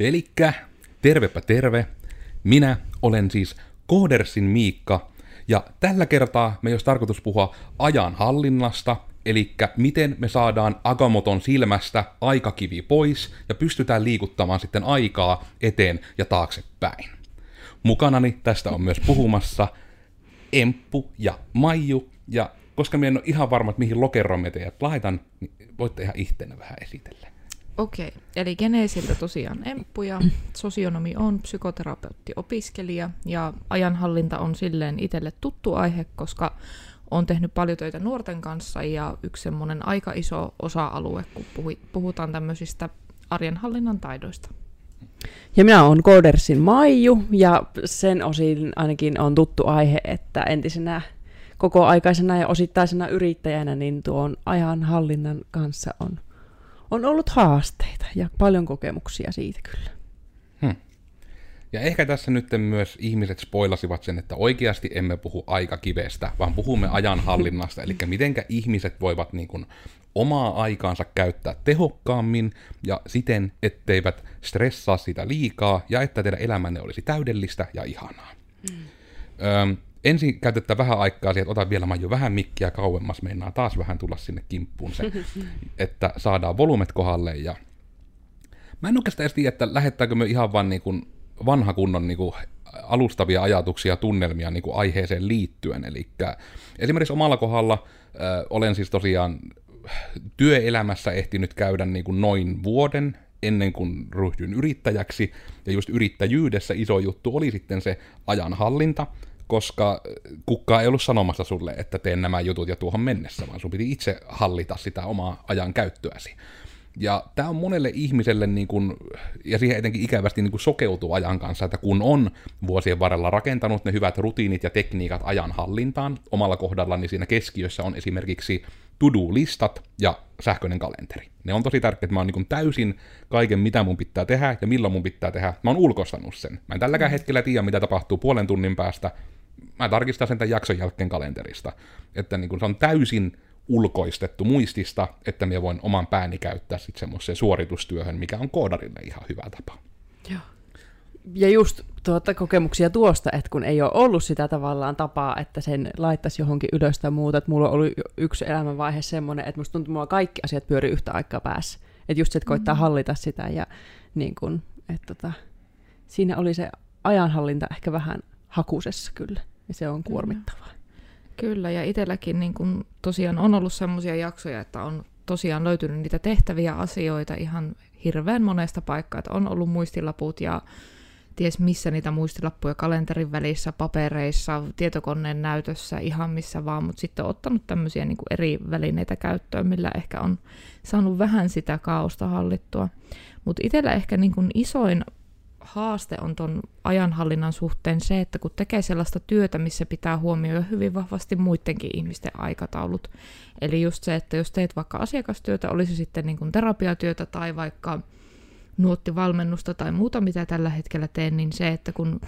Elikkä, tervepä terve. Minä olen siis Koodersin Miikka, ja tällä kertaa me jos tarkoitus puhua ajan hallinnasta, eli miten me saadaan Agamoton silmästä aikakivi pois ja pystytään liikuttamaan sitten aikaa eteen ja taaksepäin. Mukanani tästä on myös puhumassa Emppu ja Maiju, ja koska me en ole ihan varma, että mihin lokeroon me teidät laitan, niin voitte ihan ittenä vähän esitellä. Okei, eli Geneesiltä tosiaan Emppu ja sosionomi on psykoterapeutti opiskelija ja ajanhallinta on silleen itselle tuttu aihe, koska on tehnyt paljon töitä nuorten kanssa ja yksi semmoinen aika iso osa-alue, kun puhutaan tämmöisistä arjenhallinnan taidoista. Ja minä olen Koodersin Maiju ja sen osin ainakin on tuttu aihe, että entisenä kokoaikaisena ja osittaisena yrittäjänä niin tuon ajanhallinnan kanssa on on ollut haasteita ja paljon kokemuksia siitä kyllä. Hmm. Ja ehkä tässä nyt myös ihmiset spoilasivat sen, että oikeasti emme puhu aikakivestä, vaan puhumme ajanhallinnasta, eli mitenkä ihmiset voivat niin kuin omaa aikaansa käyttää tehokkaammin ja siten, etteivät stressaa sitä liikaa ja että teidän elämänne olisi täydellistä ja ihanaa. Mm. Öm, ensin käytetään vähän aikaa siihen, että ota vielä Maiju vähän mikkiä kauemmas, meinaa taas vähän tulla sinne kimppuun se, että saadaan volumet kohdalle ja mä en oikeastaan edes tiedä, että lähettääkö me ihan vaan niin kuin vanha kunnon niin kuin alustavia ajatuksia ja tunnelmia niin kuin aiheeseen liittyen. Eli esimerkiksi omalla kohdalla äh, olen siis tosiaan työelämässä ehtinyt käydä niin kuin noin vuoden ennen kuin ryhdyin yrittäjäksi, ja just yrittäjyydessä iso juttu oli sitten se ajanhallinta, koska kukaan ei ollut sanomassa sulle, että teen nämä jutut ja tuohon mennessä, vaan sun piti itse hallita sitä omaa ajan käyttöäsi. Ja tämä on monelle ihmiselle, niin kun, ja siihen etenkin ikävästi niin sokeutuu ajan kanssa, että kun on vuosien varrella rakentanut ne hyvät rutiinit ja tekniikat ajan hallintaan, omalla kohdalla niin siinä keskiössä on esimerkiksi to-do-listat ja sähköinen kalenteri. Ne on tosi tärkeät, mä oon niin täysin kaiken, mitä mun pitää tehdä ja milloin mun pitää tehdä. Mä oon ulkoistanut sen. Mä en tälläkään hetkellä tiedä, mitä tapahtuu puolen tunnin päästä, mä tarkistan sen tämän jakson jälkeen kalenterista. Että niin kuin se on täysin ulkoistettu muistista, että mä voin oman pääni käyttää sitten semmoiseen suoritustyöhön, mikä on koodarille ihan hyvä tapa. Joo. Ja just tuota, kokemuksia tuosta, että kun ei ole ollut sitä tavallaan tapaa, että sen laittaisi johonkin ylös tai muuta, että mulla on ollut yksi elämänvaihe semmoinen, että musta tuntuu, että mulla kaikki asiat pyörii yhtä aikaa päässä. Että just se, että koittaa mm-hmm. hallita sitä ja niin kun, että tota, siinä oli se ajanhallinta ehkä vähän hakusessa kyllä ja se on kuormittavaa. Kyllä, ja itselläkin niin kun, tosiaan on ollut sellaisia jaksoja, että on tosiaan löytynyt niitä tehtäviä asioita ihan hirveän monesta paikkaa, että on ollut muistilaput ja ties missä niitä muistilappuja kalenterin välissä, papereissa, tietokoneen näytössä, ihan missä vaan, mutta sitten on ottanut tämmöisiä niin kuin eri välineitä käyttöön, millä ehkä on saanut vähän sitä kaosta hallittua. Mutta itsellä ehkä niin kuin isoin haaste on tuon ajanhallinnan suhteen se, että kun tekee sellaista työtä, missä pitää huomioida hyvin vahvasti muidenkin ihmisten aikataulut. Eli just se, että jos teet vaikka asiakastyötä, olisi sitten niin kuin terapiatyötä tai vaikka nuottivalmennusta tai muuta, mitä tällä hetkellä teen, niin se, että kun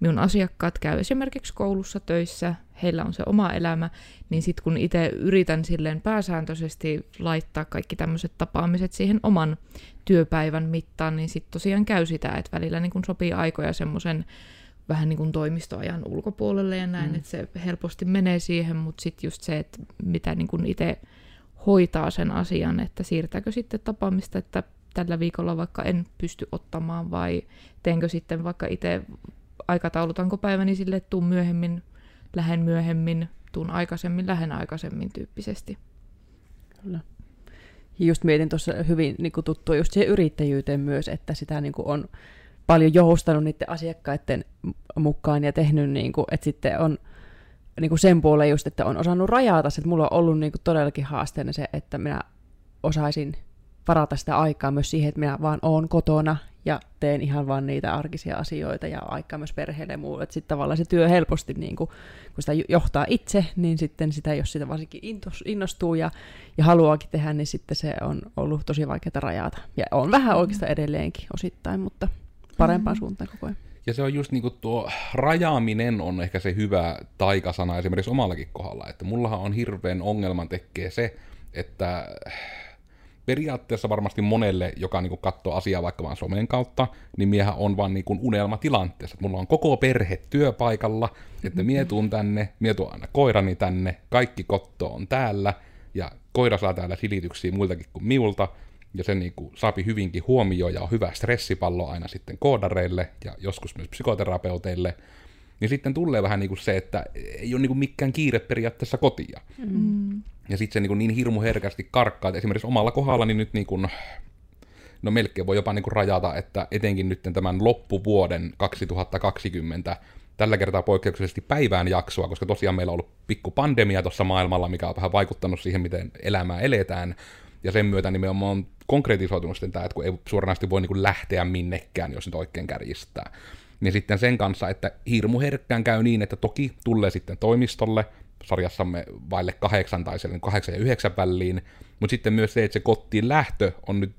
minun asiakkaat käy esimerkiksi koulussa töissä, heillä on se oma elämä, niin sitten kun itse yritän silleen pääsääntöisesti laittaa kaikki tämmöiset tapaamiset siihen oman työpäivän mittaan, niin sitten tosiaan käy sitä, että välillä niin kun sopii aikoja semmoisen vähän niin kuin toimistoajan ulkopuolelle ja näin, mm. että se helposti menee siihen, mutta sitten just se, että mitä niin kuin itse hoitaa sen asian, että siirtääkö sitten tapaamista, että tällä viikolla vaikka en pysty ottamaan vai teenkö sitten vaikka itse aikataulutanko päiväni sille, että tuun myöhemmin, lähen myöhemmin, tuun aikaisemmin, lähen aikaisemmin tyyppisesti. Kyllä. Just mietin tuossa hyvin niin kuin tuttua just siihen yrittäjyyteen myös, että sitä niin on paljon joustanut niiden asiakkaiden mukaan ja tehnyt, niin kuin, että sitten on niin kuin sen puoleen just, että on osannut rajata että mulla on ollut niin kuin todellakin haasteena se, että minä osaisin varata sitä aikaa myös siihen, että minä vaan oon kotona ja teen ihan vaan niitä arkisia asioita ja aikaa myös perheelle ja muu. Sitten tavallaan se työ helposti, niin kun, kun sitä johtaa itse, niin sitten sitä, jos sitä varsinkin innostuu ja, ja haluaakin tehdä, niin sitten se on ollut tosi vaikeaa rajata. Ja on vähän oikeastaan edelleenkin osittain, mutta parempaan mm. suuntaan koko ajan. Ja se on just niin kuin tuo rajaaminen on ehkä se hyvä taikasana esimerkiksi omallakin kohdalla. Että mullahan on hirveän ongelman tekee se, että periaatteessa varmasti monelle, joka niin katsoo asiaa vaikka vaan somen kautta, niin miehän on vaan niin unelmatilanteessa. Mulla on koko perhe työpaikalla, että mie tuun tänne, mie tuon aina koirani tänne, kaikki kotto on täällä, ja koira saa täällä silityksiä muiltakin kuin miulta, ja se niin kuin saapi hyvinkin huomioon ja on hyvä stressipallo aina sitten koodareille ja joskus myös psykoterapeuteille, niin sitten tulee vähän niin kuin se, että ei ole niin kuin mikään kiire periaatteessa kotia. Mm. Ja sitten se niin, kuin niin hirmu herkästi karkkaa, että esimerkiksi omalla kohdalla niin nyt niin kuin, no melkein voi jopa niin kuin rajata, että etenkin nyt tämän loppuvuoden 2020 tällä kertaa poikkeuksellisesti päivään jaksoa, koska tosiaan meillä on ollut pikku pandemia tuossa maailmalla, mikä on vähän vaikuttanut siihen, miten elämää eletään, ja sen myötä nimenomaan on konkretisoitunut sitten tämä, että kun ei suoranaisesti voi niin kuin lähteä minnekään, jos nyt oikein kärjistää. Niin sitten sen kanssa, että hirmu herkkään käy niin, että toki tulee sitten toimistolle, sarjassamme vaille kahdeksan tai siellä kahdeksan ja yhdeksän väliin, mutta sitten myös se, että se kotiin lähtö on nyt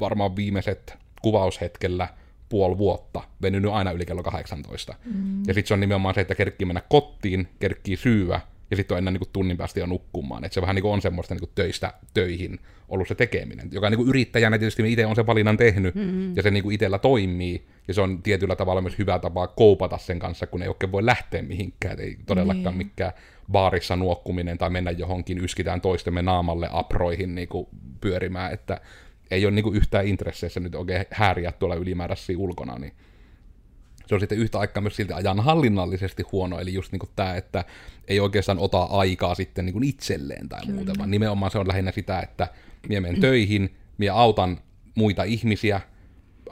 varmaan viimeiset kuvaushetkellä puoli vuotta venynyt aina yli kello 18. Mm. Ja sitten se on nimenomaan se, että kerkkii mennä kotiin, kerkkii syyä, ja sitten on enää niin tunnin päästä jo nukkumaan. Et se vähän niin on semmoista niin töistä töihin ollut se tekeminen, joka niin yrittäjänä tietysti itse on sen valinnan tehnyt, mm-hmm. ja se niin itsellä toimii, ja se on tietyllä tavalla myös hyvä tapa koupata sen kanssa, kun ei oikein voi lähteä mihinkään, ei todellakaan niin. mikään baarissa nuokkuminen tai mennä johonkin, yskitään toistemme naamalle aproihin niin kuin pyörimään, että ei ole niin kuin yhtään intresseissä nyt oikein häiriä tuolla ylimääräisiä ulkona, niin se on sitten yhtä aikaa myös silti ajan hallinnallisesti huono, eli just niin tämä, että ei oikeastaan ota aikaa sitten niin itselleen tai Kyllä. muuta, vaan nimenomaan se on lähinnä sitä, että minä menen töihin, minä autan muita ihmisiä,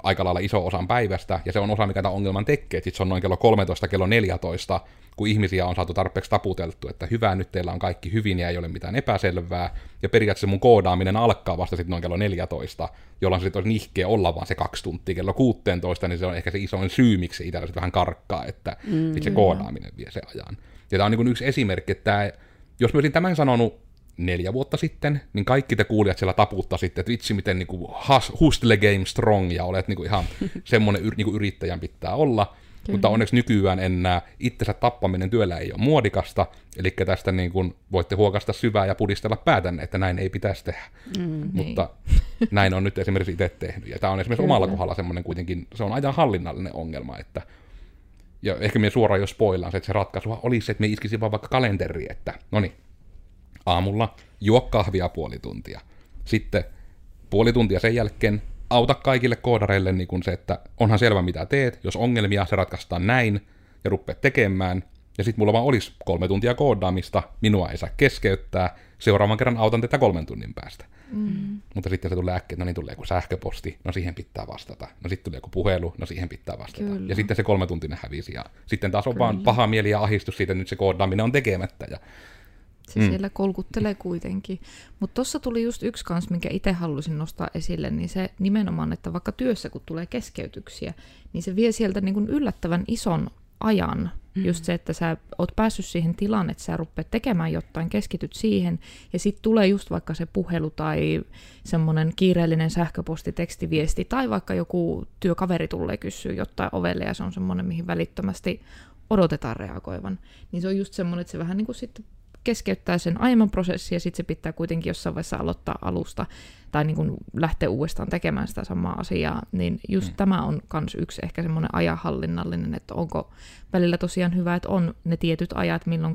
aika lailla iso osan päivästä, ja se on osa, mikä tämän ongelman tekee. Sitten se on noin kello 13, kello 14, kun ihmisiä on saatu tarpeeksi taputeltu, että hyvä, nyt teillä on kaikki hyvin ja ei ole mitään epäselvää, ja periaatteessa mun koodaaminen alkaa vasta sitten noin kello 14, jolloin se sitten olisi nihkeä olla vaan se kaksi tuntia kello 16, niin se on ehkä se isoin syy, miksi se itsellä vähän karkkaa, että mm, sitten se koodaaminen vie se ajan. Ja tämä on niin yksi esimerkki, että tämä, jos mä olisin tämän sanonut neljä vuotta sitten, niin kaikki te kuulijat siellä taputtasitte, että vitsi miten niinku hustle game strong ja olet niinku ihan semmoinen niinku yrittäjän pitää olla. Kyllä. Mutta onneksi nykyään enää itsensä tappaminen työllä ei ole muodikasta, eli tästä niin kuin voitte huokasta syvää ja pudistella päätänne, että näin ei pitäisi tehdä. Mm, Mutta niin. näin on nyt esimerkiksi itse tehnyt. Ja tämä on esimerkiksi Kyllä. omalla kohdalla semmoinen kuitenkin, se on ajan hallinnallinen ongelma, että ja ehkä me suoraan jo spoilaan se, että se ratkaisu olisi se, että me iskisi vaan vaikka kalenteri, että no niin, aamulla juo kahvia puoli tuntia. Sitten puoli tuntia sen jälkeen auta kaikille koodareille niin kuin se, että onhan selvä mitä teet, jos ongelmia se ratkaistaan näin ja rupeat tekemään, ja sitten mulla vaan olisi kolme tuntia koodaamista, minua ei saa keskeyttää, seuraavan kerran autan tätä kolmen tunnin päästä. Mm. Mutta sitten se tulee äkkiä, no niin tulee joku sähköposti, no siihen pitää vastata. No sitten tulee joku puhelu, no siihen pitää vastata. Kyllä. Ja sitten se kolme tuntinen hävisi. Ja sitten taas on Kyllä. vaan paha mieli ja ahdistus siitä, että nyt se koodaaminen on tekemättä. Ja se mm. siellä kolkuttelee kuitenkin. Mutta tuossa tuli just yksi kans, minkä itse halusin nostaa esille, niin se nimenomaan, että vaikka työssä kun tulee keskeytyksiä, niin se vie sieltä niin kuin yllättävän ison ajan. Mm. Just se, että sä oot päässyt siihen tilaan, että sä rupeat tekemään jotain, keskityt siihen, ja sitten tulee just vaikka se puhelu tai semmoinen kiireellinen sähköposti, tekstiviesti, tai vaikka joku työkaveri tulee kysyä jotain ovelle, ja se on semmoinen, mihin välittömästi odotetaan reagoivan. Niin se on just semmoinen, että se vähän niin kuin sitten keskeyttää sen aiemman prosessin ja sitten se pitää kuitenkin jossain vaiheessa aloittaa alusta tai niin kuin lähteä uudestaan tekemään sitä samaa asiaa, niin just mm. tämä on myös yksi ehkä semmoinen ajanhallinnallinen, että onko välillä tosiaan hyvä, että on ne tietyt ajat, milloin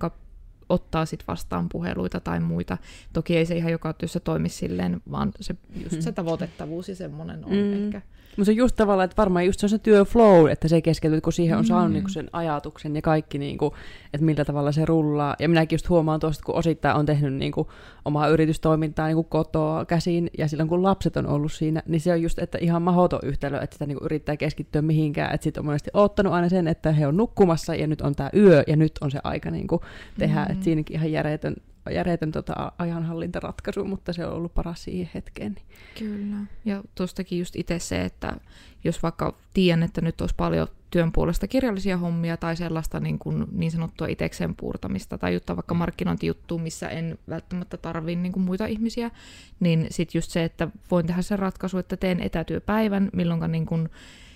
ottaa sit vastaan puheluita tai muita. Toki ei se ihan joka työssä toimi silleen, vaan se, just se tavoitettavuus ja semmoinen on mm. ehkä mutta se on just tavallaan, että varmaan just se on se työflow, että se keskeytyy, kun siihen on saanut mm. niinku sen ajatuksen ja kaikki, niinku, että millä tavalla se rullaa. Ja minäkin just huomaan tuosta, kun osittain on tehnyt niinku omaa yritystoimintaa niinku kotoa käsin, ja silloin kun lapset on ollut siinä, niin se on just, että ihan mahoton yhtälö, että sitä niinku yrittää keskittyä mihinkään. Että sitten on monesti ottanut aina sen, että he on nukkumassa, ja nyt on tämä yö, ja nyt on se aika niinku tehdä. Mm. Että siinäkin ihan järjetön järjetön tota, ajanhallintaratkaisu, mutta se on ollut paras siihen hetkeen. Niin. Kyllä. Ja tuostakin just itse se, että jos vaikka tiedän, että nyt olisi paljon työn puolesta kirjallisia hommia tai sellaista niin, kuin niin sanottua itekseen puurtamista tai juttua vaikka markkinointijuttuun, missä en välttämättä tarvitse niin muita ihmisiä, niin sitten just se, että voin tehdä sen ratkaisu, että teen etätyöpäivän, milloin niin kuin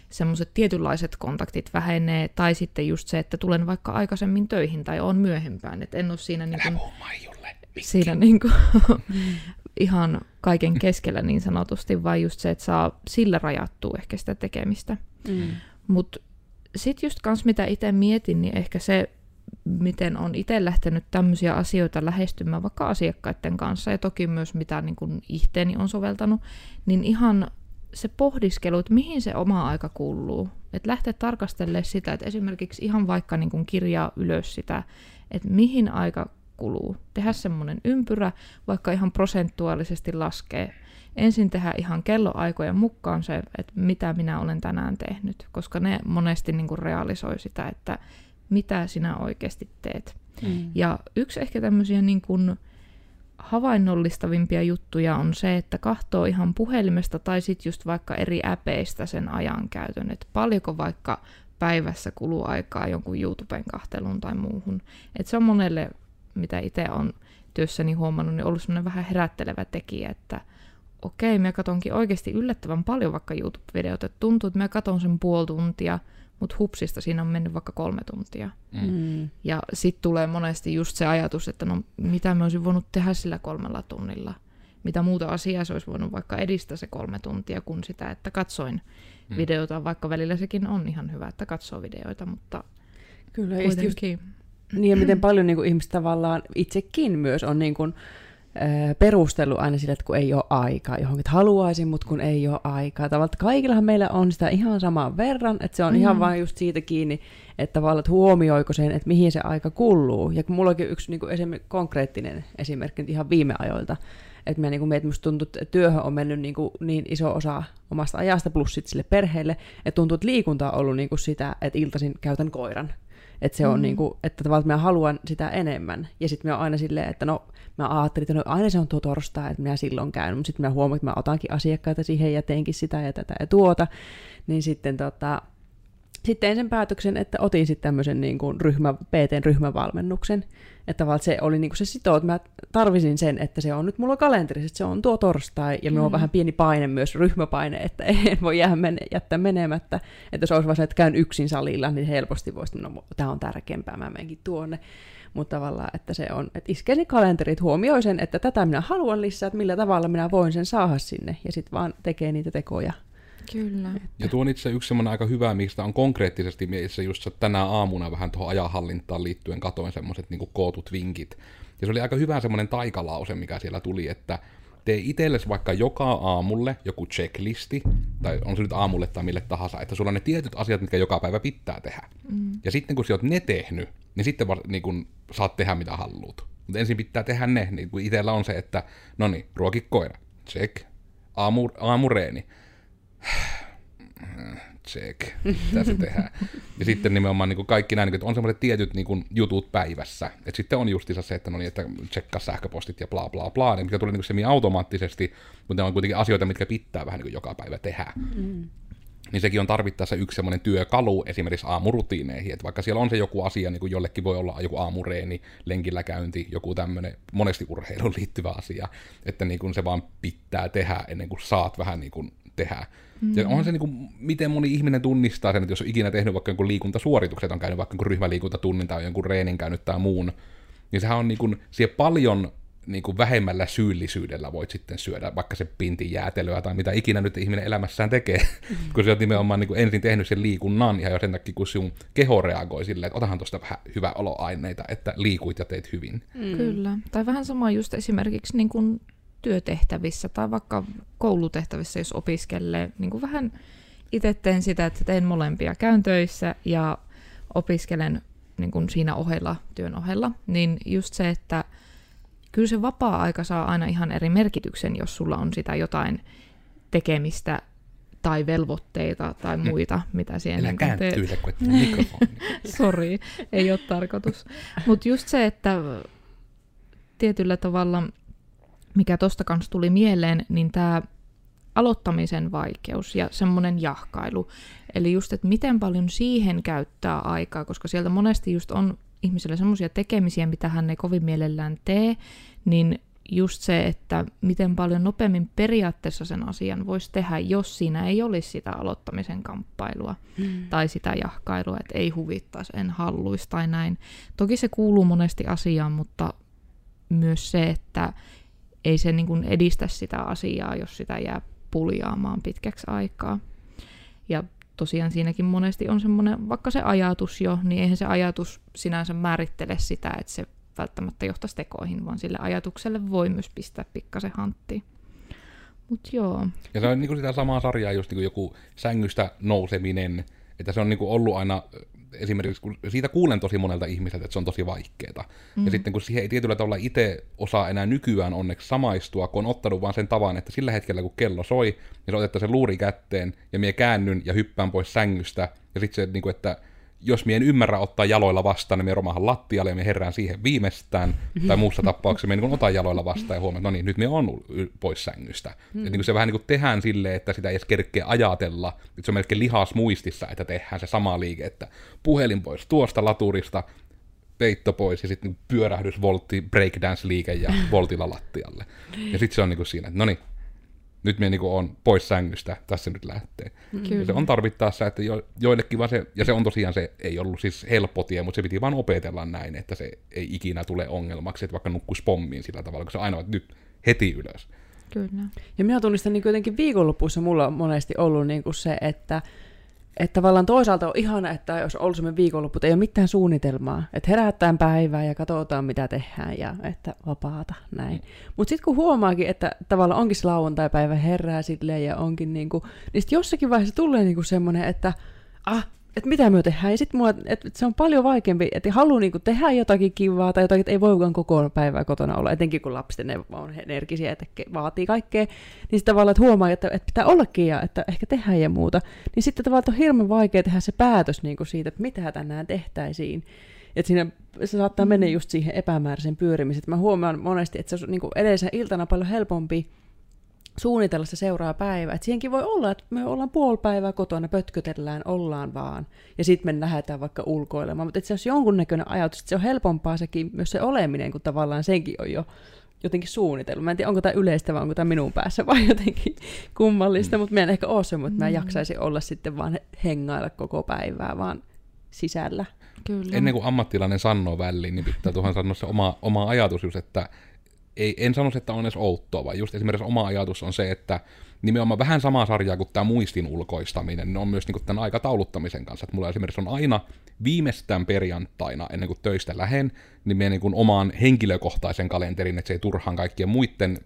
semmoiset tietynlaiset kontaktit vähenee, tai sitten just se, että tulen vaikka aikaisemmin töihin tai on myöhempään, että en ole siinä, niin kuin, siinä niin kuin, ihan kaiken keskellä niin sanotusti, vaan just se, että saa sillä rajattua ehkä sitä tekemistä. Mm. Mutta sitten just kans mitä itse mietin, niin ehkä se, miten on itse lähtenyt tämmöisiä asioita lähestymään vaikka asiakkaiden kanssa, ja toki myös mitä niin kun itteeni on soveltanut, niin ihan se pohdiskelu, että mihin se oma aika kuuluu. Että lähteä tarkastelemaan sitä, että esimerkiksi ihan vaikka niin kun kirjaa ylös sitä, että mihin aika kuluu. Tehdä semmoinen ympyrä, vaikka ihan prosentuaalisesti laskee. Ensin tehdä ihan kelloaikojen mukaan se, että mitä minä olen tänään tehnyt, koska ne monesti niin kuin realisoi sitä, että mitä sinä oikeasti teet. Mm. Ja yksi ehkä tämmöisiä niin kuin havainnollistavimpia juttuja on se, että katsoo ihan puhelimesta tai sitten just vaikka eri äpeistä sen ajankäytön, että paljonko vaikka päivässä kuluu aikaa jonkun YouTuben kahteluun tai muuhun. Et se on monelle, mitä itse on työssäni huomannut, niin ollut semmoinen vähän herättelevä tekijä, että okei, mä katonkin oikeasti yllättävän paljon vaikka YouTube-videoita. Tuntuu, että mä katon sen puoli tuntia, mutta hupsista siinä on mennyt vaikka kolme tuntia. Mm. Ja sitten tulee monesti just se ajatus, että no mitä mä olisin voinut tehdä sillä kolmella tunnilla. Mitä muuta asiaa se olisi voinut vaikka edistää se kolme tuntia kuin sitä, että katsoin Mm. videota, vaikka välillä sekin on ihan hyvä, että katsoo videoita, mutta Kyllä, sit just, kuitenkin. niin ja miten paljon niin kuin, ihmiset tavallaan itsekin myös on niin kuin, perustellut aina sille, että kun ei ole aikaa johonkin, että haluaisin, mutta kun ei ole aikaa. Tavallaan, kaikillahan meillä on sitä ihan saman verran, että se on mm. ihan Mm. vain just siitä kiinni, että tavallaan, että huomioiko sen, että mihin se aika kuuluu. Ja kun mullakin yksi niin kuin esim- konkreettinen esimerkki ihan viime ajoilta, että mä niin kuin mietin, musta tuntuu, että työhön on mennyt niin, kuin niin iso osa omasta ajasta plus sit sille perheelle, että tuntuu, että liikunta on ollut niin kuin sitä, että iltaisin käytän koiran. Että se on Mm. niinku, että tavallaan että mä haluan sitä enemmän. Ja sitten mä oon aina silleen, että no mä ajattelin, että no aina se on tuo torstai, että minä silloin käyn. Mutta sitten mä huomaan, että mä otankin asiakkaita siihen ja teenkin sitä ja tätä ja tuota. Niin sitten tota, sitten sen päätöksen, että otin sitten tämmöisen niin kuin ryhmä, PT-ryhmävalmennuksen. Että tavallaan se oli niin kuin se sitoo, että mä tarvisin sen, että se on nyt mulla kalenterissa, että se on tuo torstai, ja minulla on vähän pieni paine myös, ryhmäpaine, että en voi jäädä mene, jättää menemättä. Että jos olisi vaan se, että käyn yksin salilla, niin helposti voisi, no tämä on tärkeämpää, mä menenkin tuonne. Mutta tavallaan, että se on, että iskeni kalenterit huomioi sen, että tätä minä haluan lisää, että millä tavalla minä voin sen saada sinne, ja sitten vaan tekee niitä tekoja. Kyllä. Ja tuo on itse yksi semmoinen aika hyvä, mistä on konkreettisesti mielessä just tänä aamuna vähän tuohon ajanhallintaan liittyen katoin semmoiset niin kootut vinkit. Ja se oli aika hyvä semmoinen taikalause, mikä siellä tuli, että tee itsellesi vaikka joka aamulle joku checklisti, tai on se nyt aamulle tai mille tahansa, että sulla on ne tietyt asiat, mitkä joka päivä pitää tehdä. Mm. Ja sitten kun sä oot ne tehnyt, niin sitten var, niin kun saat tehdä mitä haluat. Mutta ensin pitää tehdä ne, niin kuin itsellä on se, että no niin, ruoki koira, check. Aamu, aamureeni, check, mitä se tehdään. Ja sitten nimenomaan niin kuin kaikki nämä, niin kuin, että on semmoiset tietyt niin kuin, jutut päivässä. Että sitten on justiinsa se, että no niin, että tsekkaa sähköpostit ja bla bla bla, niin mikä tulee niin semi automaattisesti, mutta ne on kuitenkin asioita, mitkä pitää vähän niin kuin joka päivä tehdä. Mm. Niin sekin on tarvittaessa yksi semmoinen työkalu esimerkiksi aamurutiineihin, että vaikka siellä on se joku asia, niin kuin jollekin voi olla joku aamureeni, lenkillä käynti, joku tämmöinen monesti urheiluun liittyvä asia, että niin kuin se vaan pitää tehdä ennen kuin saat vähän niin kuin tehdä. Mm. Ja on se niin kuin, miten moni ihminen tunnistaa sen, että jos on ikinä tehnyt vaikka jonkun liikuntasuoritukset, on käynyt vaikka jonkun ryhmäliikuntatunnin tai jonkun reenin käynyt tai muun, niin sehän on niin kuin, siellä paljon niin kuin vähemmällä syyllisyydellä voit sitten syödä vaikka se pintin jäätelöä tai mitä ikinä nyt ihminen elämässään tekee, mm. kun sä oot nimenomaan niin kuin ensin tehnyt sen liikunnan ihan jo sen takia, kun sun keho reagoi silleen, että otahan tuosta vähän hyvää oloaineita, että liikuit ja teit hyvin. Mm. Kyllä. Tai vähän sama just esimerkiksi niin kuin työtehtävissä tai vaikka koulutehtävissä, jos opiskelee. Niin kuin vähän itse teen sitä, että teen molempia. Käyn töissä ja opiskelen niin kuin siinä ohella, työn ohella. Niin just se, että kyllä se vapaa-aika saa aina ihan eri merkityksen, jos sulla on sitä jotain tekemistä tai velvoitteita tai muita, mitä siihen Älä niin teet. kääntyy, kun mikrofoni. Sori, ei ole tarkoitus. Mutta just se, että tietyllä tavalla, mikä tosta kanssa tuli mieleen, niin tämä aloittamisen vaikeus ja semmoinen jahkailu. Eli just, että miten paljon siihen käyttää aikaa, koska sieltä monesti just on ihmisellä semmoisia tekemisiä, mitä hän ei kovin mielellään tee, niin just se, että miten paljon nopeammin periaatteessa sen asian voisi tehdä, jos siinä ei olisi sitä aloittamisen kamppailua Mm. tai sitä jahkailua, että ei huvittaisi, en halluisi tai näin. Toki se kuuluu monesti asiaan, mutta myös se, että ei se niin kuin edistä sitä asiaa, jos sitä jää puljaamaan pitkäksi aikaa. Ja tosiaan siinäkin monesti on semmoinen, vaikka se ajatus jo, niin eihän se ajatus sinänsä määrittele sitä, että se välttämättä johtaisi tekoihin, vaan sille ajatukselle voi myös pistää pikkasen hanttiin. Mut joo. Ja se on niin kuin sitä samaa sarjaa, just niin kuin joku sängystä nouseminen, että se on niin kuin ollut aina esimerkiksi, kun siitä kuulen tosi monelta ihmiseltä, että se on tosi vaikeaa. Mm. Ja sitten kun siihen ei tietyllä tavalla itse osaa enää nykyään onneksi samaistua, kun on ottanut vaan sen tavan, että sillä hetkellä kun kello soi, niin se otetta sen luuri kätteen, ja mie käännyn ja hyppään pois sängystä, ja sitten se, niin kuin, että jos mie en ymmärrä ottaa jaloilla vastaan, niin me romahan lattialle ja me herään siihen viimeistään, tai muussa tapauksessa me niin otan jaloilla vastaan ja huomaan, että no niin, nyt me on pois sängystä. Mm. Et niin se vähän niin kuin tehdään silleen, että sitä ei edes kerkeä ajatella, että se on melkein lihas muistissa, että tehdään se sama liike, että puhelin pois tuosta laturista, peitto pois ja sitten pyörähdys, voltti, breakdance-liike ja voltilla lattialle. Ja sitten se on niin kuin siinä, että no niin, nyt minä niinku on pois sängystä, tässä nyt lähtee. Kyllä. Ja se on tarvittaessa, että jo, joillekin vaan se, ja se on tosiaan se, ei ollut siis helppo tie, mutta se piti vaan opetella näin, että se ei ikinä tule ongelmaksi, että vaikka nukkuisi pommiin sillä tavalla, kun se aina että nyt heti ylös. Kyllä. Ja minä tunnistan niin jotenkin viikonlopussa mulla on monesti ollut niin kuin se, että että tavallaan toisaalta on ihana, että jos ollut semmoinen viikonloppu, ei ole mitään suunnitelmaa. Että herättään päivää ja katsotaan, mitä tehdään ja että vapaata, näin. Mutta sitten kun huomaakin, että tavallaan onkin se lauantai-päivä herää silleen ja onkin niinku, niin sitten jossakin vaiheessa tulee niinku semmoinen, että ah, että mitä me tehdään. Ja sitten mulla, että se on paljon vaikeampi, että haluaa niinku tehdä jotakin kivaa tai jotakin, että ei voikaan koko päivää kotona olla, etenkin kun lapset ne on energisiä, että vaatii kaikkea. Niin sitten tavallaan, että huomaa, että, että pitää ollakin ja että ehkä tehdään ja muuta. Niin sitten tavallaan että on hirveän vaikea tehdä se päätös niinku siitä, että mitä tänään tehtäisiin. Että siinä se saattaa mennä just siihen epämääräisen pyörimiseen. Mä huomaan monesti, että se on niinku edellisen iltana paljon helpompi suunnitella se seuraa päivä. Et siihenkin voi olla, että me ollaan puoli päivää kotona, pötkötellään, ollaan vaan, ja sitten me lähdetään vaikka ulkoilemaan. Mutta se olisi jonkunnäköinen ajatus, että se on helpompaa sekin, myös se oleminen, kun tavallaan senkin on jo jotenkin suunnitellut. Mä en tiedä, onko tämä yleistä vai onko tämä minun päässä vai jotenkin kummallista, mm. mutta mä en ehkä ole semmoinen, että mä jaksaisin olla sitten vaan hengailla koko päivää, vaan sisällä. Kyllä. Ennen kuin ammattilainen sanoo väliin, niin pitää tuohon sanoa se oma, oma ajatus just, että ei, en sano, että on edes outoa, vaan just esimerkiksi oma ajatus on se, että nimenomaan vähän samaa sarjaa kuin tämä muistin ulkoistaminen, niin on myös niin tämän aikatauluttamisen kanssa. Että mulla esimerkiksi on aina viimeistään perjantaina, ennen kuin töistä lähen, niin minä niin omaan henkilökohtaisen kalenterin, että se ei turhaan kaikkien muiden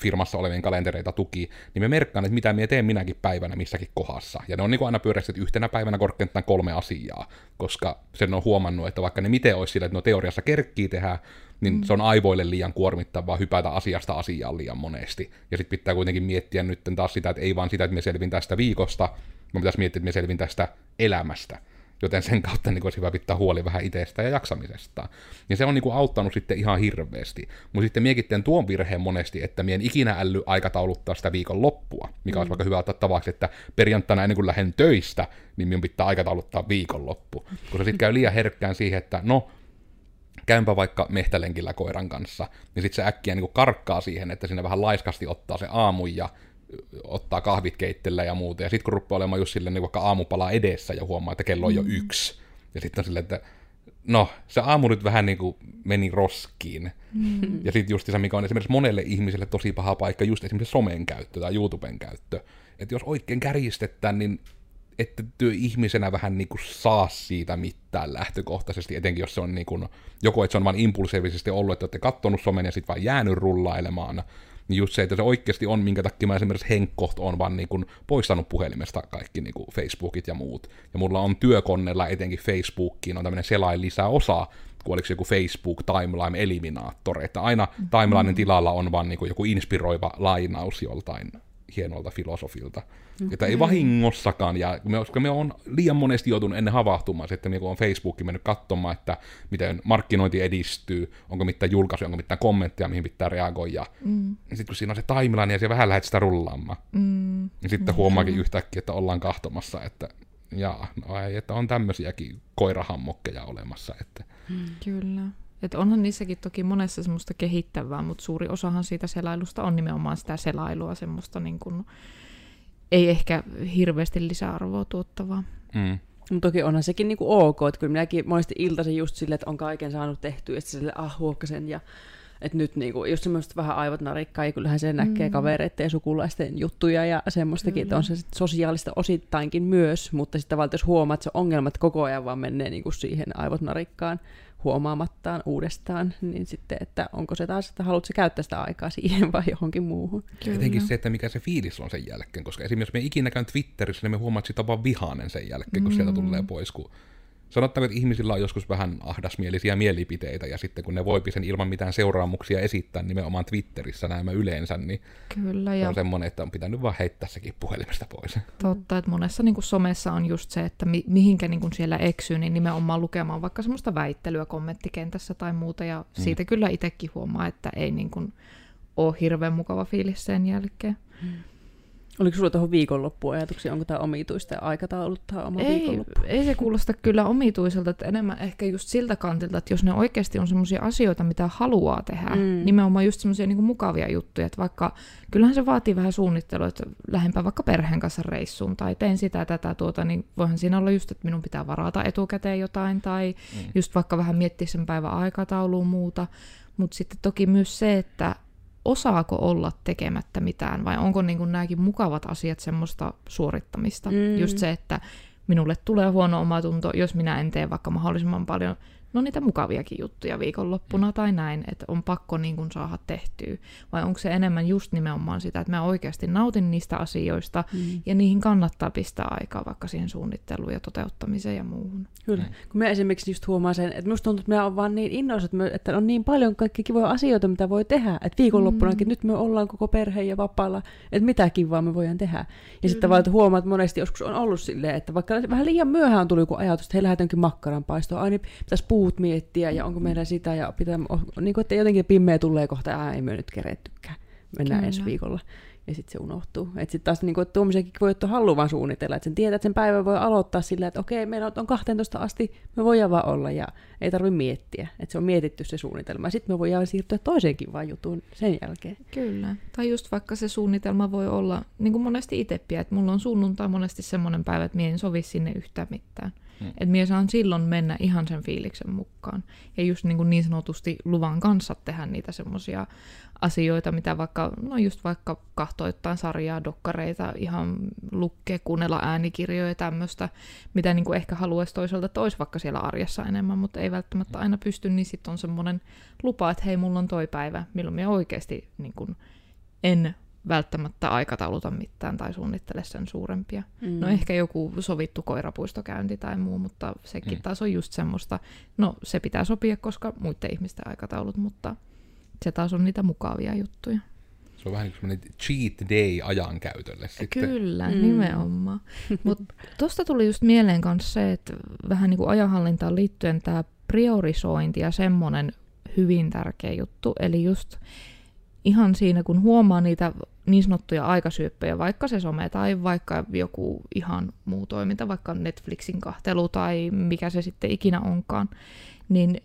firmassa olevien kalentereita tuki, niin me merkkaan, että mitä minä teen minäkin päivänä missäkin kohdassa. Ja ne on niin aina pyörässä, yhtenä päivänä korkeintaan kolme asiaa, koska sen on huomannut, että vaikka ne miten olisi sillä, että no teoriassa kerkkii tehdä, niin mm. se on aivoille liian kuormittavaa hypätä asiasta asiaan liian monesti. Ja sitten pitää kuitenkin miettiä nyt taas sitä, että ei vaan sitä, että me selvin tästä viikosta, vaan pitäisi miettiä, että me selvin tästä elämästä. Joten sen kautta niin olisi hyvä pitää huoli vähän itsestä ja jaksamisesta. Ja se on niin kuin, auttanut sitten ihan hirveästi. Mutta sitten miekin tuon virheen monesti, että mien ikinä älly aikatauluttaa sitä viikon loppua, mikä mm. olisi vaikka hyvä ottaa tavaksi, että perjantaina ennen kuin lähden töistä, niin minun pitää aikatauluttaa viikonloppu. Koska sitten käy liian herkkään siihen, että no, käympä vaikka mehtälenkillä koiran kanssa, niin sitten se äkkiä niin kuin karkkaa siihen, että sinne vähän laiskasti ottaa se aamu ja ottaa kahvit keittellä ja muuta. Ja sitten kun rupeaa olemaan just silleen niin vaikka aamupala edessä ja huomaa, että kello on jo mm. yksi. Ja sitten on silleen, että no, se aamu nyt vähän niin kuin meni roskiin. Mm. Ja sitten just se, mikä on esimerkiksi monelle ihmiselle tosi paha paikka, just esimerkiksi somen käyttö tai YouTuben käyttö. Että jos oikein kärjistetään, niin että työ ihmisenä vähän niin kuin saa siitä mitään lähtökohtaisesti, etenkin jos se on niin kuin, joko että se on vain impulsiivisesti ollut, että olette kattonut somen ja sitten vaan jäänyt rullailemaan, niin just se, että se oikeasti on, minkä takia mä esimerkiksi henkkoht on vaan niin kuin poistanut puhelimesta kaikki niin kuin Facebookit ja muut. Ja mulla on työkoneella etenkin Facebookiin on tämmöinen selain lisäosa, kun oliko se joku Facebook Timeline Eliminator, että aina mm-hmm. timelinein tilalla on vaan niin kuin joku inspiroiva lainaus joltain hienolta filosofilta. Okay. Että ei vahingossakaan, ja me, koska me on liian monesti joutunut ennen havahtumaan, että me on Facebookin mennyt katsomaan, että miten markkinointi edistyy, onko mitään julkaisuja, onko mitään kommentteja, mihin pitää reagoida. Mm. Sitten kun siinä on se timeline, ja se vähän lähdet sitä rullaamaan. Mm. Niin sitten huomaakin yhtäkkiä, että ollaan kahtomassa, että jaa, no ei, että on tämmöisiäkin koirahammokkeja olemassa. Että. Mm. Kyllä. Et onhan niissäkin toki monessa semmoista kehittävää, mutta suuri osahan siitä selailusta on nimenomaan sitä selailua, semmoista niin kuin, ei ehkä hirveästi lisäarvoa tuottavaa. Mm. Mutta toki onhan sekin niinku ok, että kyllä minäkin monesti iltaisin just silleen, että on kaiken saanut tehtyä, sitten sille ah, huokkasen ja että nyt niinku, just semmoista vähän aivot narikkaa, ja kyllähän se näkee Mm. kavereiden ja sukulaisten juttuja ja semmoistakin, että on se sit sosiaalista osittainkin myös, mutta sitten tavallaan jos huomaat, että se ongelmat koko ajan vaan menee niinku siihen aivot narikkaan huomaamattaan uudestaan, niin sitten, että onko se taas, että haluatko käyttää sitä aikaa siihen vai johonkin muuhun. Kyllä. Etenkin se, että mikä se fiilis on sen jälkeen, koska esimerkiksi jos me ikinä käyn Twitterissä, niin me huomaat, että sitä on vaan vihainen sen jälkeen, kun sieltä tulee pois, kun Sanottaako, että ihmisillä on joskus vähän ahdasmielisiä mielipiteitä, ja sitten kun ne voipi sen ilman mitään seuraamuksia esittää nimenomaan Twitterissä näemme yleensä, niin Kyllä, se ja on semmoinen, että on pitänyt vaan heittää sekin puhelimesta pois. totta, että monessa niin kuin somessa on just se, että mi- mihinkä niin kuin siellä eksyy, niin nimenomaan lukemaan vaikka semmoista väittelyä kommenttikentässä tai muuta, ja Mm. siitä kyllä itsekin huomaa, että ei niin kuin ole hirveän mukava fiilis sen jälkeen. Oliko sulla tuohon viikonloppuun ajatuksia, onko tämä omituista aikatauluttaa oma Ei, viikonloppu? ei se kuulosta kyllä omituiselta, että enemmän ehkä just siltä kantilta, että jos ne oikeasti on semmoisia asioita, mitä haluaa tehdä, Mm. mm. nimenomaan just semmoisia niin mukavia juttuja, että vaikka kyllähän se vaatii vähän suunnittelua, että lähdenpä vaikka perheen kanssa reissuun tai teen sitä tätä tuota, niin voihan siinä olla just, että minun pitää varata etukäteen jotain tai Mm. just vaikka vähän miettiä sen päivän aikatauluun muuta, mutta sitten toki myös se, että osaako olla tekemättä mitään vai onko niin kuin nämäkin mukavat asiat semmoista suorittamista. Mm. Just se, että minulle tulee huono omatunto, jos minä en tee vaikka mahdollisimman paljon no niitä mukaviakin juttuja viikonloppuna mm. tai näin, että on pakko niin kuin saada tehtyä. Vai onko se enemmän just nimenomaan sitä, että mä oikeasti nautin niistä asioista Mm. ja niihin kannattaa pistää aikaa vaikka siihen suunnitteluun ja toteuttamiseen ja muuhun. Kyllä. Mm. Kun mä esimerkiksi just huomaan sen, että musta tuntuu, että mä oon vaan niin innoissa, että, on niin paljon kaikkia kivoja asioita, mitä voi tehdä. Että viikonloppunakin Mm. nyt me ollaan koko perhe ja vapaalla, että mitä kivaa me voidaan tehdä. Ja Kyllä. sitten vaan, että huomaat, että monesti joskus on ollut silleen, että vaikka vähän liian myöhään tuli joku ajatus, että hei lähdetänkin makkaranpaistoon, ai niin pitäisi puut miettiä ja onko meillä sitä ja pitää, niin kuin, että jotenkin pimeä tulee kohta, ää, ei me nyt kerettykään, mennään Kyllä. ensi viikolla. Ja sitten se unohtuu. Että sitten taas niin kuin, että tuommoisiakin voi, että haluaa vaan suunnitella. Että sen tietää, että sen päivän voi aloittaa sillä, että okei, meillä on 12 asti, me voidaan vaan olla ja ei tarvitse miettiä. Että se on mietitty se suunnitelma. Sitten me voidaan siirtyä toiseenkin vaan jutuun sen jälkeen. Kyllä. Tai just vaikka se suunnitelma voi olla, niin kuin monesti itse että mulla on sunnuntai monesti semmoinen päivä, että mie en sovi sinne yhtään mitään. Mm. Mm. Että mie saan silloin mennä ihan sen fiiliksen mukaan. Ja just niin, kuin niin sanotusti luvan kanssa tehdä niitä semmoisia asioita, mitä vaikka, no just vaikka kahtoo jotain sarjaa, dokkareita, ihan lukkee, kuunnella äänikirjoja ja tämmöistä, mitä niin kuin ehkä haluaisi toiselta tois vaikka siellä arjessa enemmän, mutta ei välttämättä aina pysty, niin sitten on semmoinen lupa, että hei, mulla on toi päivä, milloin minä oikeasti niin kuin, en välttämättä aikatauluta mitään tai suunnittele sen suurempia. Mm. No ehkä joku sovittu koirapuistokäynti tai muu, mutta sekin Mm. taas on just semmoista, no se pitää sopia, koska muiden ihmisten aikataulut, mutta se taas on niitä mukavia juttuja. Se on vähän niin kuin semmoinen cheat day ajankäytölle sitten. Kyllä, mm. nimenomaan. Mutta tuosta tuli just mieleen kanssa se, että vähän niin kuin ajanhallintaan liittyen tämä priorisointi ja semmoinen hyvin tärkeä juttu. Eli just ihan siinä, kun huomaa niitä niin sanottuja aikasyöppöjä, vaikka se some tai vaikka joku ihan muu toiminta, vaikka Netflixin kahtelu tai mikä se sitten ikinä onkaan, niin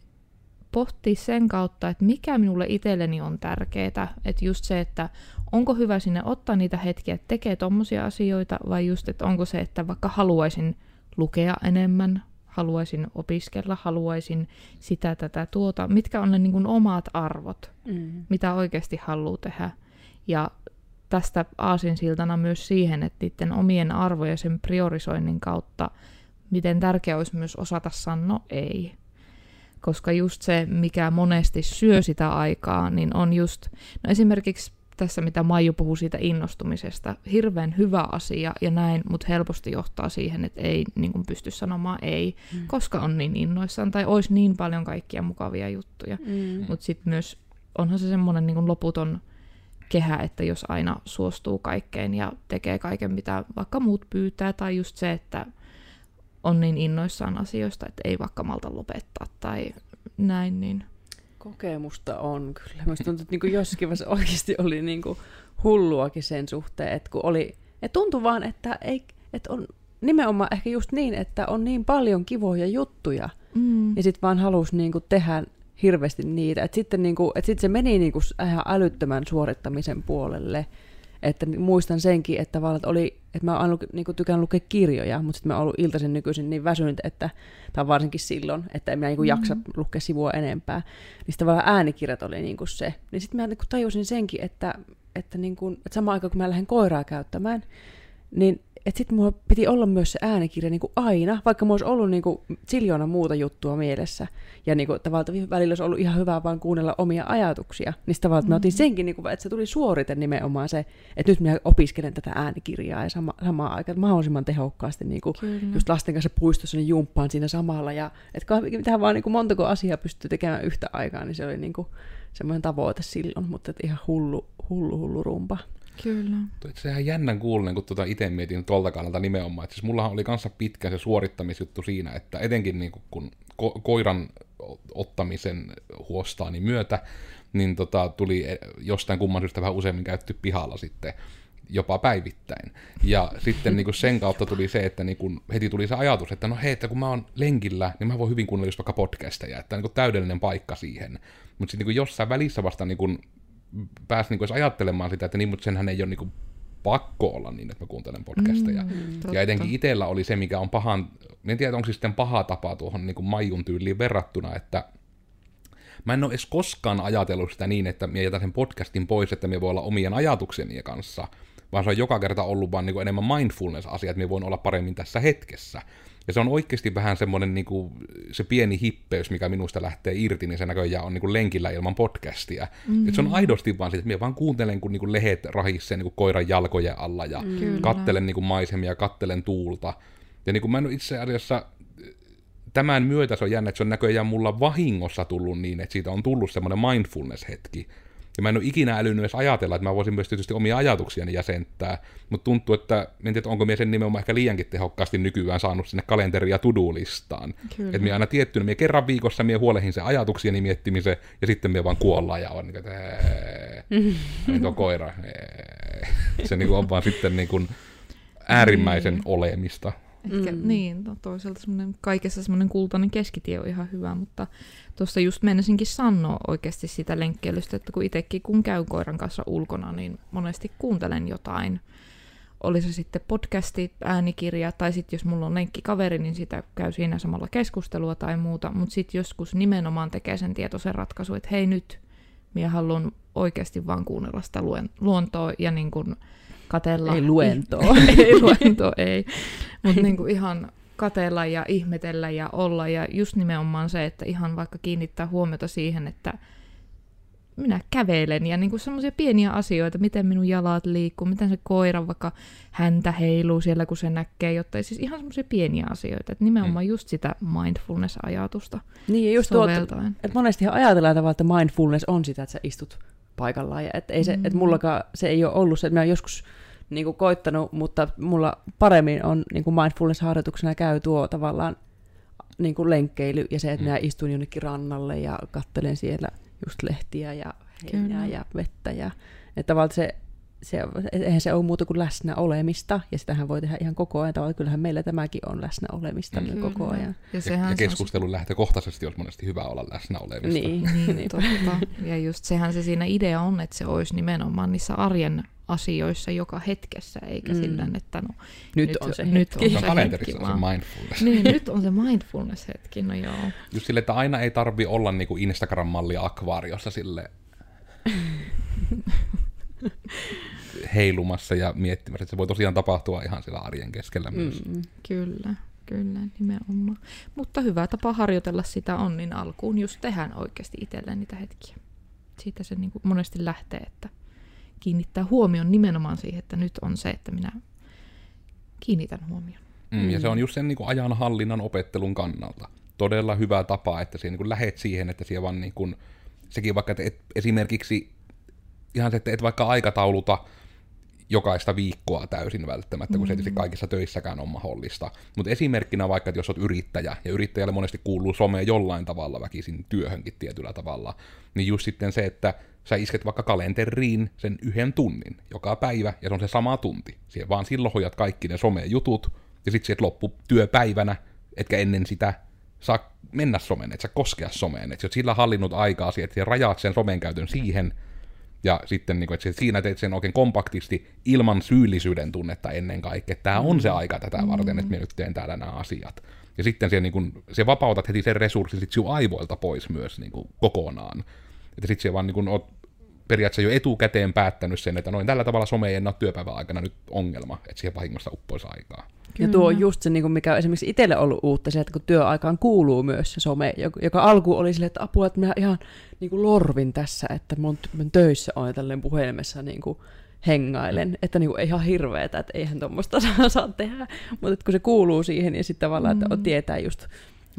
pohtia sen kautta, että mikä minulle itselleni on tärkeää. Että just se, että onko hyvä sinne ottaa niitä hetkiä, että tekee tommosia asioita, vai just, että onko se, että vaikka haluaisin lukea enemmän, haluaisin opiskella, haluaisin sitä, tätä, tuota, mitkä on ne niin kuin omat arvot, Mm. mitä oikeasti haluaa tehdä. Ja tästä aasinsiltana myös siihen, että niiden omien arvojen sen priorisoinnin kautta, miten tärkeää olisi myös osata sanoa ei. Koska just se, mikä monesti syö sitä aikaa, niin on just, no esimerkiksi tässä, mitä Maiju puhuu siitä innostumisesta, hirveän hyvä asia ja näin, mutta helposti johtaa siihen, että ei niin kuin pysty sanomaan ei, Mm. koska on niin innoissaan tai olisi niin paljon kaikkia mukavia juttuja. Mm. Mutta sitten myös onhan se semmoinen niin loputon kehä, että jos aina suostuu kaikkeen ja tekee kaiken, mitä vaikka muut pyytää, tai just se, että on niin innoissaan asioista, että ei vaikka malta lopettaa tai näin, niin Kokemusta on kyllä. Minusta tuntuu, että niin jossakin vaiheessa oikeasti oli niin kuin hulluakin sen suhteen, että kun oli, että tuntui vaan, että, ei, että on nimenomaan ehkä just niin, että on niin paljon kivoja juttuja, mm. ja sitten vaan halusi niin kuin tehdä hirveästi niitä. Että sitten, niin kuin, että sitten se meni niin kuin ihan älyttömän suorittamisen puolelle. Että muistan senkin, että, tavallaan, että, oli, että mä oon aina niin tykännyt lukea kirjoja, mutta sitten mä oon ollut iltaisin nykyisin niin väsynyt, että, tai varsinkin silloin, että en mä niin kuin jaksa mm-hmm. lukea sivua enempää. Niin sitten tavallaan äänikirjat oli niin kuin se. Niin sitten mä niin kuin tajusin senkin, että, että, niin kuin, että samaan aikaan kun mä lähden koiraa käyttämään, niin että sitten mulla piti olla myös se äänikirja niin kuin aina, vaikka mulla olisi ollut niin kuin siljoona muuta juttua mielessä. Ja niin kuin, tavallaan välillä olisi ollut ihan hyvä vaan kuunnella omia ajatuksia. Niin tavallaan, että mä otin mm-hmm. senkin, niin kuin, että se tuli suorite nimenomaan se, että nyt minä opiskelen tätä äänikirjaa ja sama, samaan aikaan mahdollisimman tehokkaasti niin kuin just lasten kanssa puistossa niin jumppaan siinä samalla. Ja että mitä vaan niin kuin montako asiaa pystyy tekemään yhtä aikaa, niin se oli niin kuin semmoinen tavoite silloin, mutta ihan hullu, hullu, hullu rumpa. Kyllä. Se ihan jännän kuullinen, kun tuota itse mietin tuolta kannalta nimenomaan. Että siis mullahan oli kanssa pitkä se suorittamisjuttu siinä, että etenkin niin kun ko- koiran ottamisen huostaani myötä, niin tota, tuli jostain kumman syystä vähän useammin käytty pihalla sitten jopa päivittäin. Ja sitten niin kuin sen kautta tuli se, että niin kuin heti tuli se ajatus, että no hei, että kun mä oon lenkillä, niin mä voin hyvin kuunnella just vaikka podcasteja, että niin kuin täydellinen paikka siihen. Mutta sitten niin jossain välissä vasta niin kuin pääsi niin ajattelemaan sitä, että niin, mutta senhän ei ole niin kuin pakko olla niin, että mä kuuntelen podcasteja. Mm, ja etenkin itsellä oli se, mikä on pahan, en tiedä onko se sitten paha tapa tuohon niin kuin Maijun tyyliin verrattuna, että mä en ole edes koskaan ajatellut sitä niin, että mä jätän sen podcastin pois, että me voi olla omien ajatukseni kanssa, vaan se on joka kerta ollut vaan niin kuin enemmän mindfulness-asia, että me voin olla paremmin tässä hetkessä. Ja se on oikeasti vähän semmoinen niin kuin, se pieni hippeys, mikä minusta lähtee irti, niin se näköjään on niin kuin lenkillä ilman podcastia. Mm-hmm. Et se on aidosti vaan siitä, että minä vaan kuuntelen, kun niin kuin lehet rahissee niin kuin koiran jalkojen alla ja mm. kattelen niin kuin maisemia, kattelen tuulta. Ja niin kuin mä en itse asiassa tämän myötä se on jännä, että se on näköjään mulla vahingossa tullut niin, että siitä on tullut semmoinen mindfulness-hetki. Ja mä en ole ikinä älynyt edes ajatella, että mä voisin myös tietysti omia ajatuksiani jäsentää, mutta tuntuu, että en tiedä, onko minä sen nimenomaan ehkä liiankin tehokkaasti nykyään saanut sinne kalenteri- ja to-do-listaan. Että minä aina tiettynä, minä kerran viikossa minä huolehin sen ajatuksieni miettimisen, ja sitten minä vaan kuollaan ja on niin kuin, että tuo koira. Se niin kuin on vaan sitten niin kuin äärimmäisen niin. olemista. Ehkä, mm. Niin, no toisaalta semmoinen, kaikessa semmoinen kultainen keskitie on ihan hyvä, mutta tuossa just menisinkin sanoa oikeasti sitä lenkkeilystä, että kun itsekin kun käyn koiran kanssa ulkona, niin monesti kuuntelen jotain. Oli se sitten podcasti, äänikirja, tai sitten jos mulla on lenkkikaveri, niin sitä käy siinä samalla keskustelua tai muuta, mutta sitten joskus nimenomaan tekee sen tietoisen ratkaisu, että hei nyt, minä haluan oikeasti vaan kuunnella sitä luontoa ja niin kuin katella. Ei luentoa. ei luentoa, ei. Mutta niinku ihan katella ja ihmetellä ja olla. Ja just nimenomaan se, että ihan vaikka kiinnittää huomiota siihen, että minä kävelen ja niinku semmoisia pieniä asioita, miten minun jalat liikkuu, miten se koira vaikka häntä heiluu siellä, kun se näkee jotain. Siis ihan semmoisia pieniä asioita, että nimenomaan mm. just sitä mindfulness-ajatusta Niin, just tuo, että monesti ajatellaan tavallaan, että mindfulness on sitä, että sä istut paikallaan. Ja et ei se, mm. et mullakaan se ei ole ollut se, että mä joskus niin kuin koittanut, mutta mulla paremmin on niin kuin mindfulness-harjoituksena käy tuo tavallaan niin kuin lenkkeily ja se, että mm. mä istun jonnekin rannalle ja kattelen siellä just lehtiä ja heinää ja vettä. Ja, että tavallaan se se, eihän se ole muuta kuin läsnä olemista, ja sitähän voi tehdä ihan koko ajan. Tavallaan kyllähän meillä tämäkin on läsnä olemista mm. koko ajan. Ja, sehän ja keskustelun se... lähtökohtaisesti olisi monesti hyvä olla läsnä olemista. Niin, niin totta. Ja just sehän se siinä idea on, että se olisi nimenomaan niissä arjen asioissa joka hetkessä, eikä mm. sillä, että no, nyt, nyt on se nyt hetki. On se kalenterissa on se mindfulness. Niin, nyt on se mindfulness-hetki, no joo. Just sille, että aina ei tarvi olla niinku Instagram-mallia akvaariossa sille heilumassa ja miettimässä, että se voi tosiaan tapahtua ihan sillä arjen keskellä myös. Mm, kyllä, kyllä, nimenomaan. Mutta hyvä tapa harjoitella sitä on, niin alkuun just tehdään oikeasti itselleen niitä hetkiä. Siitä se niin kuin monesti lähtee, että kiinnittää huomion nimenomaan siihen, että nyt on se, että minä kiinnitän huomion. Mm, ja se on just sen niin kuin ajanhallinnan opettelun kannalta. Todella hyvä tapa, että sinä niin lähet siihen, että siellä vaan niin kuin, sekin vaikka, että et, esimerkiksi ihan se, että et vaikka aikatauluta jokaista viikkoa täysin välttämättä, kun se tietysti mm. kaikissa töissäkään on mahdollista. Mutta esimerkkinä vaikka, että jos olet yrittäjä, ja yrittäjälle monesti kuuluu somea jollain tavalla väkisin työhönkin tietyllä tavalla, niin just sitten se, että sä isket vaikka kalenteriin sen yhden tunnin joka päivä, ja se on se sama tunti. Siihen vaan silloin hoidat kaikki ne some-jutut, ja sitten sieltä loppu työpäivänä, etkä ennen sitä saa mennä someen, että sä koskea someen. Että sä oot sillä hallinnut aikaa siihen, että rajaat sen somen käytön siihen, Ja sitten, niin kuin, että siinä teet sen oikein kompaktisti ilman syyllisyyden tunnetta ennen kaikkea. Tämä on se aika tätä varten, että minä nyt teen täällä nämä asiat. Ja sitten se, niin kuin, se vapautat heti sen resurssin sit sinun aivoilta pois myös niin kuin, kokonaan. Että sitten se vaan niin kuin, oot periaatteessa jo etukäteen päättänyt sen, että noin tällä tavalla some ei enää työpäivän aikana nyt ongelma, että siihen vahingossa uppoisi aikaa. Ja tuo on just se, niin mikä on esimerkiksi itselle ollut uutta, se, että kun työaikaan kuuluu myös se some, joka, alku oli silleen, että apua, että minä ihan niin kuin lorvin tässä, että mun, mun töissä on tälleen puhelimessa niin kuin hengailen, että niin kuin ihan hirveetä, että eihän tuommoista saa, saa tehdä, mutta kun se kuuluu siihen, niin sitten tavallaan, että tietää just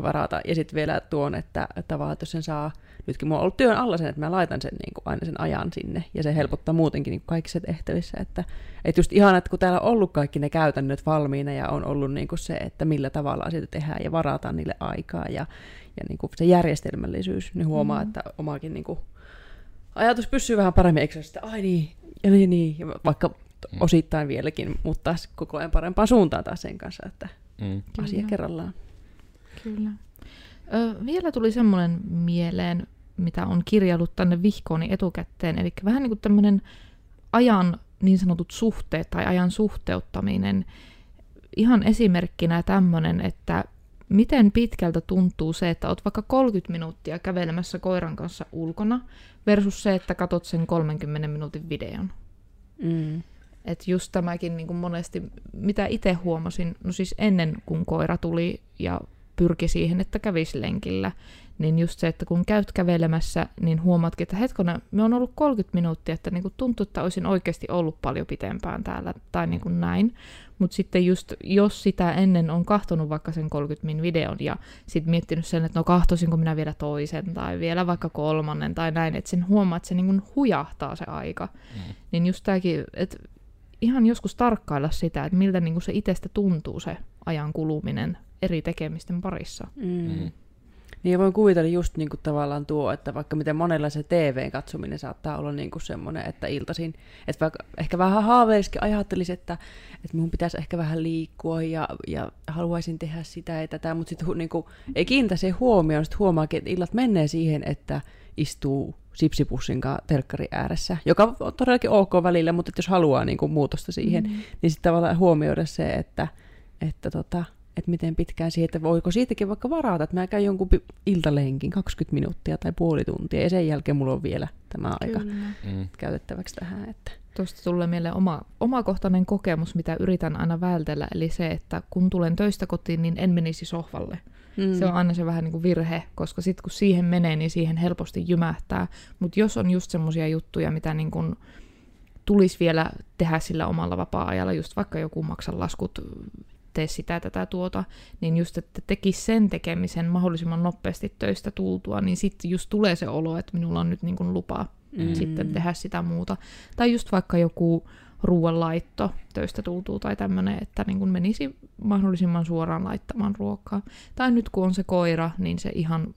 varata. Ja sitten vielä tuon, että tavallaan, että jos sen saa, nytkin mulla on ollut työn alla sen, että mä laitan sen niin kuin aina sen ajan sinne, ja se helpottaa muutenkin niin kaikissa tehtävissä, että, että just ihan, että kun täällä on ollut kaikki ne käytännöt valmiina, ja on ollut niin kuin se, että millä tavalla asioita tehdään, ja varataan niille aikaa, ja, ja niin kuin se järjestelmällisyys, niin huomaa, mm. että omakin niin kuin ajatus pysyy vähän paremmin, eikö se että ai niin, ja niin, niin, ja vaikka mm. osittain vieläkin, mutta koko ajan parempaan suuntaan taas sen kanssa, että mm. asia Kyllä. kerrallaan. Kyllä. Ö, vielä tuli semmoinen mieleen, mitä on kirjaillut tänne vihkooni etukäteen, eli vähän niin kuin tämmöinen ajan niin sanotut suhteet tai ajan suhteuttaminen. Ihan esimerkkinä tämmöinen, että miten pitkältä tuntuu se, että oot vaikka 30 minuuttia kävelemässä koiran kanssa ulkona versus se, että katot sen 30 minuutin videon. Mm. Että just tämäkin niin kuin monesti, mitä itse huomasin, no siis ennen kuin koira tuli ja pyrki siihen, että kävisi lenkillä, niin just se, että kun käyt kävelemässä, niin huomaatkin, että hetkona, me on ollut 30 minuuttia, että niin kuin tuntuu, että olisin oikeasti ollut paljon pitempään täällä, tai niin kuin näin. Mutta sitten just, jos sitä ennen on kahtonut vaikka sen 30 min videon, ja sitten miettinyt sen, että no kahtoisinko minä vielä toisen, tai vielä vaikka kolmannen, tai näin, että sen huomaa, että se niin kuin hujahtaa se aika. Mm. Niin just tämäkin, että ihan joskus tarkkailla sitä, että miltä niin kuin se itsestä tuntuu se ajan kuluminen eri tekemisten parissa. Mm. Mm. Niin ja voin kuvitella just niin kuin tavallaan tuo, että vaikka miten monella se TVn katsominen saattaa olla niin kuin semmoinen, että iltaisin, että vaikka ehkä vähän haaveisikin ajattelisi, että, että mun pitäisi ehkä vähän liikkua ja, ja haluaisin tehdä sitä ja tätä, mutta sitten niin kuin, ei kiinnitä se huomioon, sitten huomaakin, että illat menee siihen, että istuu sipsipussin kanssa terkkari ääressä, joka on todellakin ok välillä, mutta jos haluaa niin kuin muutosta siihen, mm. niin sitten tavallaan huomioida se, että, että tota, että miten pitkään siihen, että voiko siitäkin vaikka varata, että mä käyn jonkun iltalenkin 20 minuuttia tai puoli tuntia, ja sen jälkeen mulla on vielä tämä aika mm. käytettäväksi tähän. Että. Tuosta tulee mieleen oma, omakohtainen kokemus, mitä yritän aina vältellä, eli se, että kun tulen töistä kotiin, niin en menisi sohvalle. Mm. Se on aina se vähän niin kuin virhe, koska sitten kun siihen menee, niin siihen helposti jymähtää. Mutta jos on just semmoisia juttuja, mitä niin kuin tulisi vielä tehdä sillä omalla vapaa-ajalla, just vaikka joku maksa laskut tee sitä, tätä, tuota, niin just, että tekisi sen tekemisen mahdollisimman nopeasti töistä tultua, niin sitten just tulee se olo, että minulla on nyt niin kuin lupa mm. sitten tehdä sitä muuta. Tai just vaikka joku ruoanlaitto töistä tultuu tai tämmöinen, että niin kuin menisi mahdollisimman suoraan laittamaan ruokaa. Tai nyt kun on se koira, niin se ihan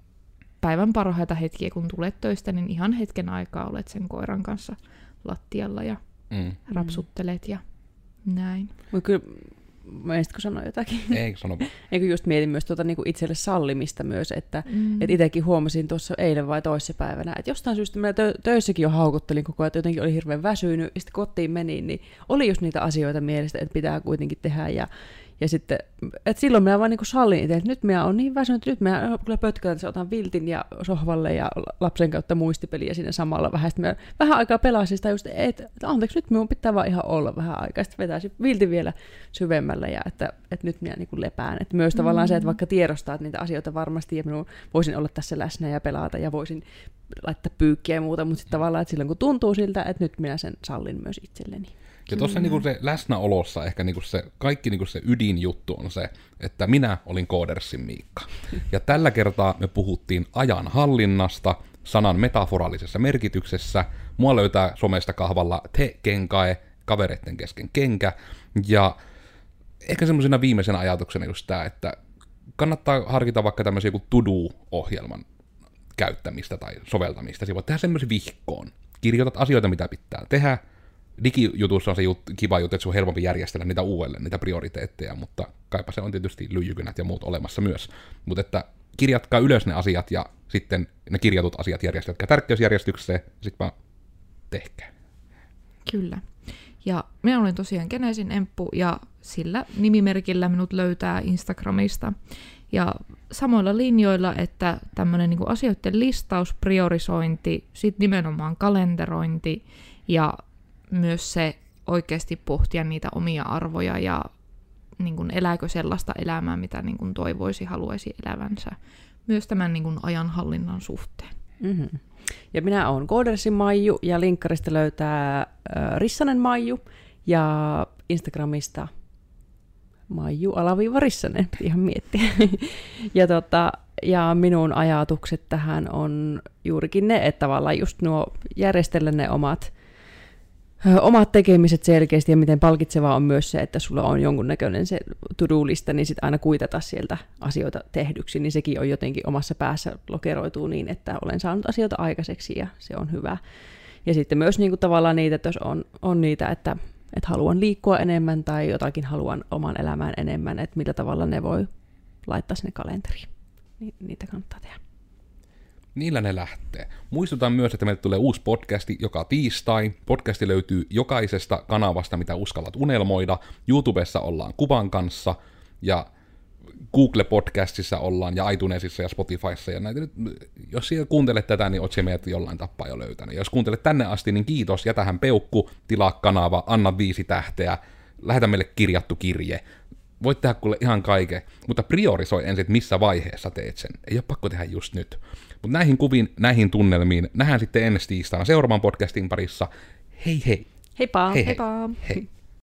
päivän parhaita hetkiä, kun tulet töistä, niin ihan hetken aikaa olet sen koiran kanssa lattialla ja mm. rapsuttelet ja näin. Kyllä Meisitkö sanoa jotakin? Ei sano. Eikö just mietin myös tuota, niin kuin itselle sallimista myös, että mm. et itsekin huomasin tuossa eilen vai toissapäivänä, että jostain syystä mä tö- töissäkin jo haukuttelin koko ajan, että jotenkin oli hirveän väsynyt, ja sitten kotiin menin, niin oli just niitä asioita mielestä, että pitää kuitenkin tehdä, ja ja sitten, että silloin minä vaan niin sallin itse, että nyt minä olen niin väsynyt, nyt minä kyllä pötkän, että otan viltin ja sohvalle ja lapsen kautta muistipeliä siinä samalla vähän. Sitten vähän aikaa pelasin sitä just, että, anteeksi, nyt minun pitää vaan ihan olla vähän aikaa. Sitten vetäisin viltin vielä syvemmällä ja että, että nyt minä niin lepään. Että myös tavallaan mm. se, että vaikka tiedostaa että niitä asioita varmasti ja minun voisin olla tässä läsnä ja pelata ja voisin laittaa pyykkiä ja muuta, mutta sitten tavallaan, että silloin kun tuntuu siltä, että nyt minä sen sallin myös itselleni. Ja tuossa niinku se läsnäolossa ehkä niinku se, kaikki niinku se ydinjuttu on se, että minä olin Koodersin Miikka. Ja tällä kertaa me puhuttiin ajan hallinnasta sanan metaforaalisessa merkityksessä. Mua löytää somesta kahvalla te kenkae, kavereiden kesken kenkä. Ja ehkä semmoisena viimeisenä ajatuksena just tämä, että kannattaa harkita vaikka tämmöisen joku to-do-ohjelman käyttämistä tai soveltamista. Siinä voit tehdä semmoisen vihkoon. Kirjoitat asioita, mitä pitää tehdä, digijutussa on se jut, kiva juttu, että se on helpompi järjestellä niitä uudelleen, niitä prioriteetteja, mutta kaipa se on tietysti lyijykynät ja muut olemassa myös. Mutta että kirjatkaa ylös ne asiat ja sitten ne kirjatut asiat järjestetään tärkeysjärjestykseen, sitten vaan tehkää. Kyllä. Ja minä olen tosiaan Genesin Emppu ja sillä nimimerkillä minut löytää Instagramista. Ja samoilla linjoilla, että tämmöinen niin asioiden listaus, priorisointi, sitten nimenomaan kalenterointi ja myös se oikeasti pohtia niitä omia arvoja ja niin kuin elääkö sellaista elämää, mitä niin kuin toivoisi, haluaisi elävänsä. Myös tämän niin kuin ajanhallinnan suhteen. Mm-hmm. Ja minä olen Koodersin Maiju ja linkkarista löytää äh, Rissanen Maiju ja Instagramista Maiju alaviiva Rissanen, ihan miettiä. ja, tota, ja minun ajatukset tähän on juurikin ne, että tavallaan just nuo järjestellä ne omat omat tekemiset selkeästi ja miten palkitsevaa on myös se, että sulla on jonkunnäköinen se to-do-lista, niin sitten aina kuitata sieltä asioita tehdyksi, niin sekin on jotenkin omassa päässä lokeroituu niin, että olen saanut asioita aikaiseksi ja se on hyvä. Ja sitten myös niin kuin tavallaan niitä, että jos on, on niitä, että, että haluan liikkua enemmän tai jotakin haluan oman elämään enemmän, että millä tavalla ne voi laittaa sinne kalenteriin. Ni, niitä kannattaa tehdä niillä ne lähtee. Muistutan myös, että meille tulee uusi podcasti joka tiistai. Podcasti löytyy jokaisesta kanavasta, mitä uskallat unelmoida. YouTubessa ollaan kuvan kanssa ja Google Podcastissa ollaan ja iTunesissa ja Spotifyssa. Ja näitä nyt, jos siellä kuuntelet tätä, niin oot se meidät jollain tappaa jo löytänyt. Jos kuuntelet tänne asti, niin kiitos, jätähän peukku, tilaa kanava, anna viisi tähteä, lähetä meille kirjattu kirje. Voit tehdä kuule ihan kaiken, mutta priorisoi ensin, missä vaiheessa teet sen. Ei ole pakko tehdä just nyt. Mutta näihin kuviin, näihin tunnelmiin nähdään sitten ensi tiistaina seuraavan podcastin parissa. Hei hei! Heippa! Hei hei! Heippa! hei.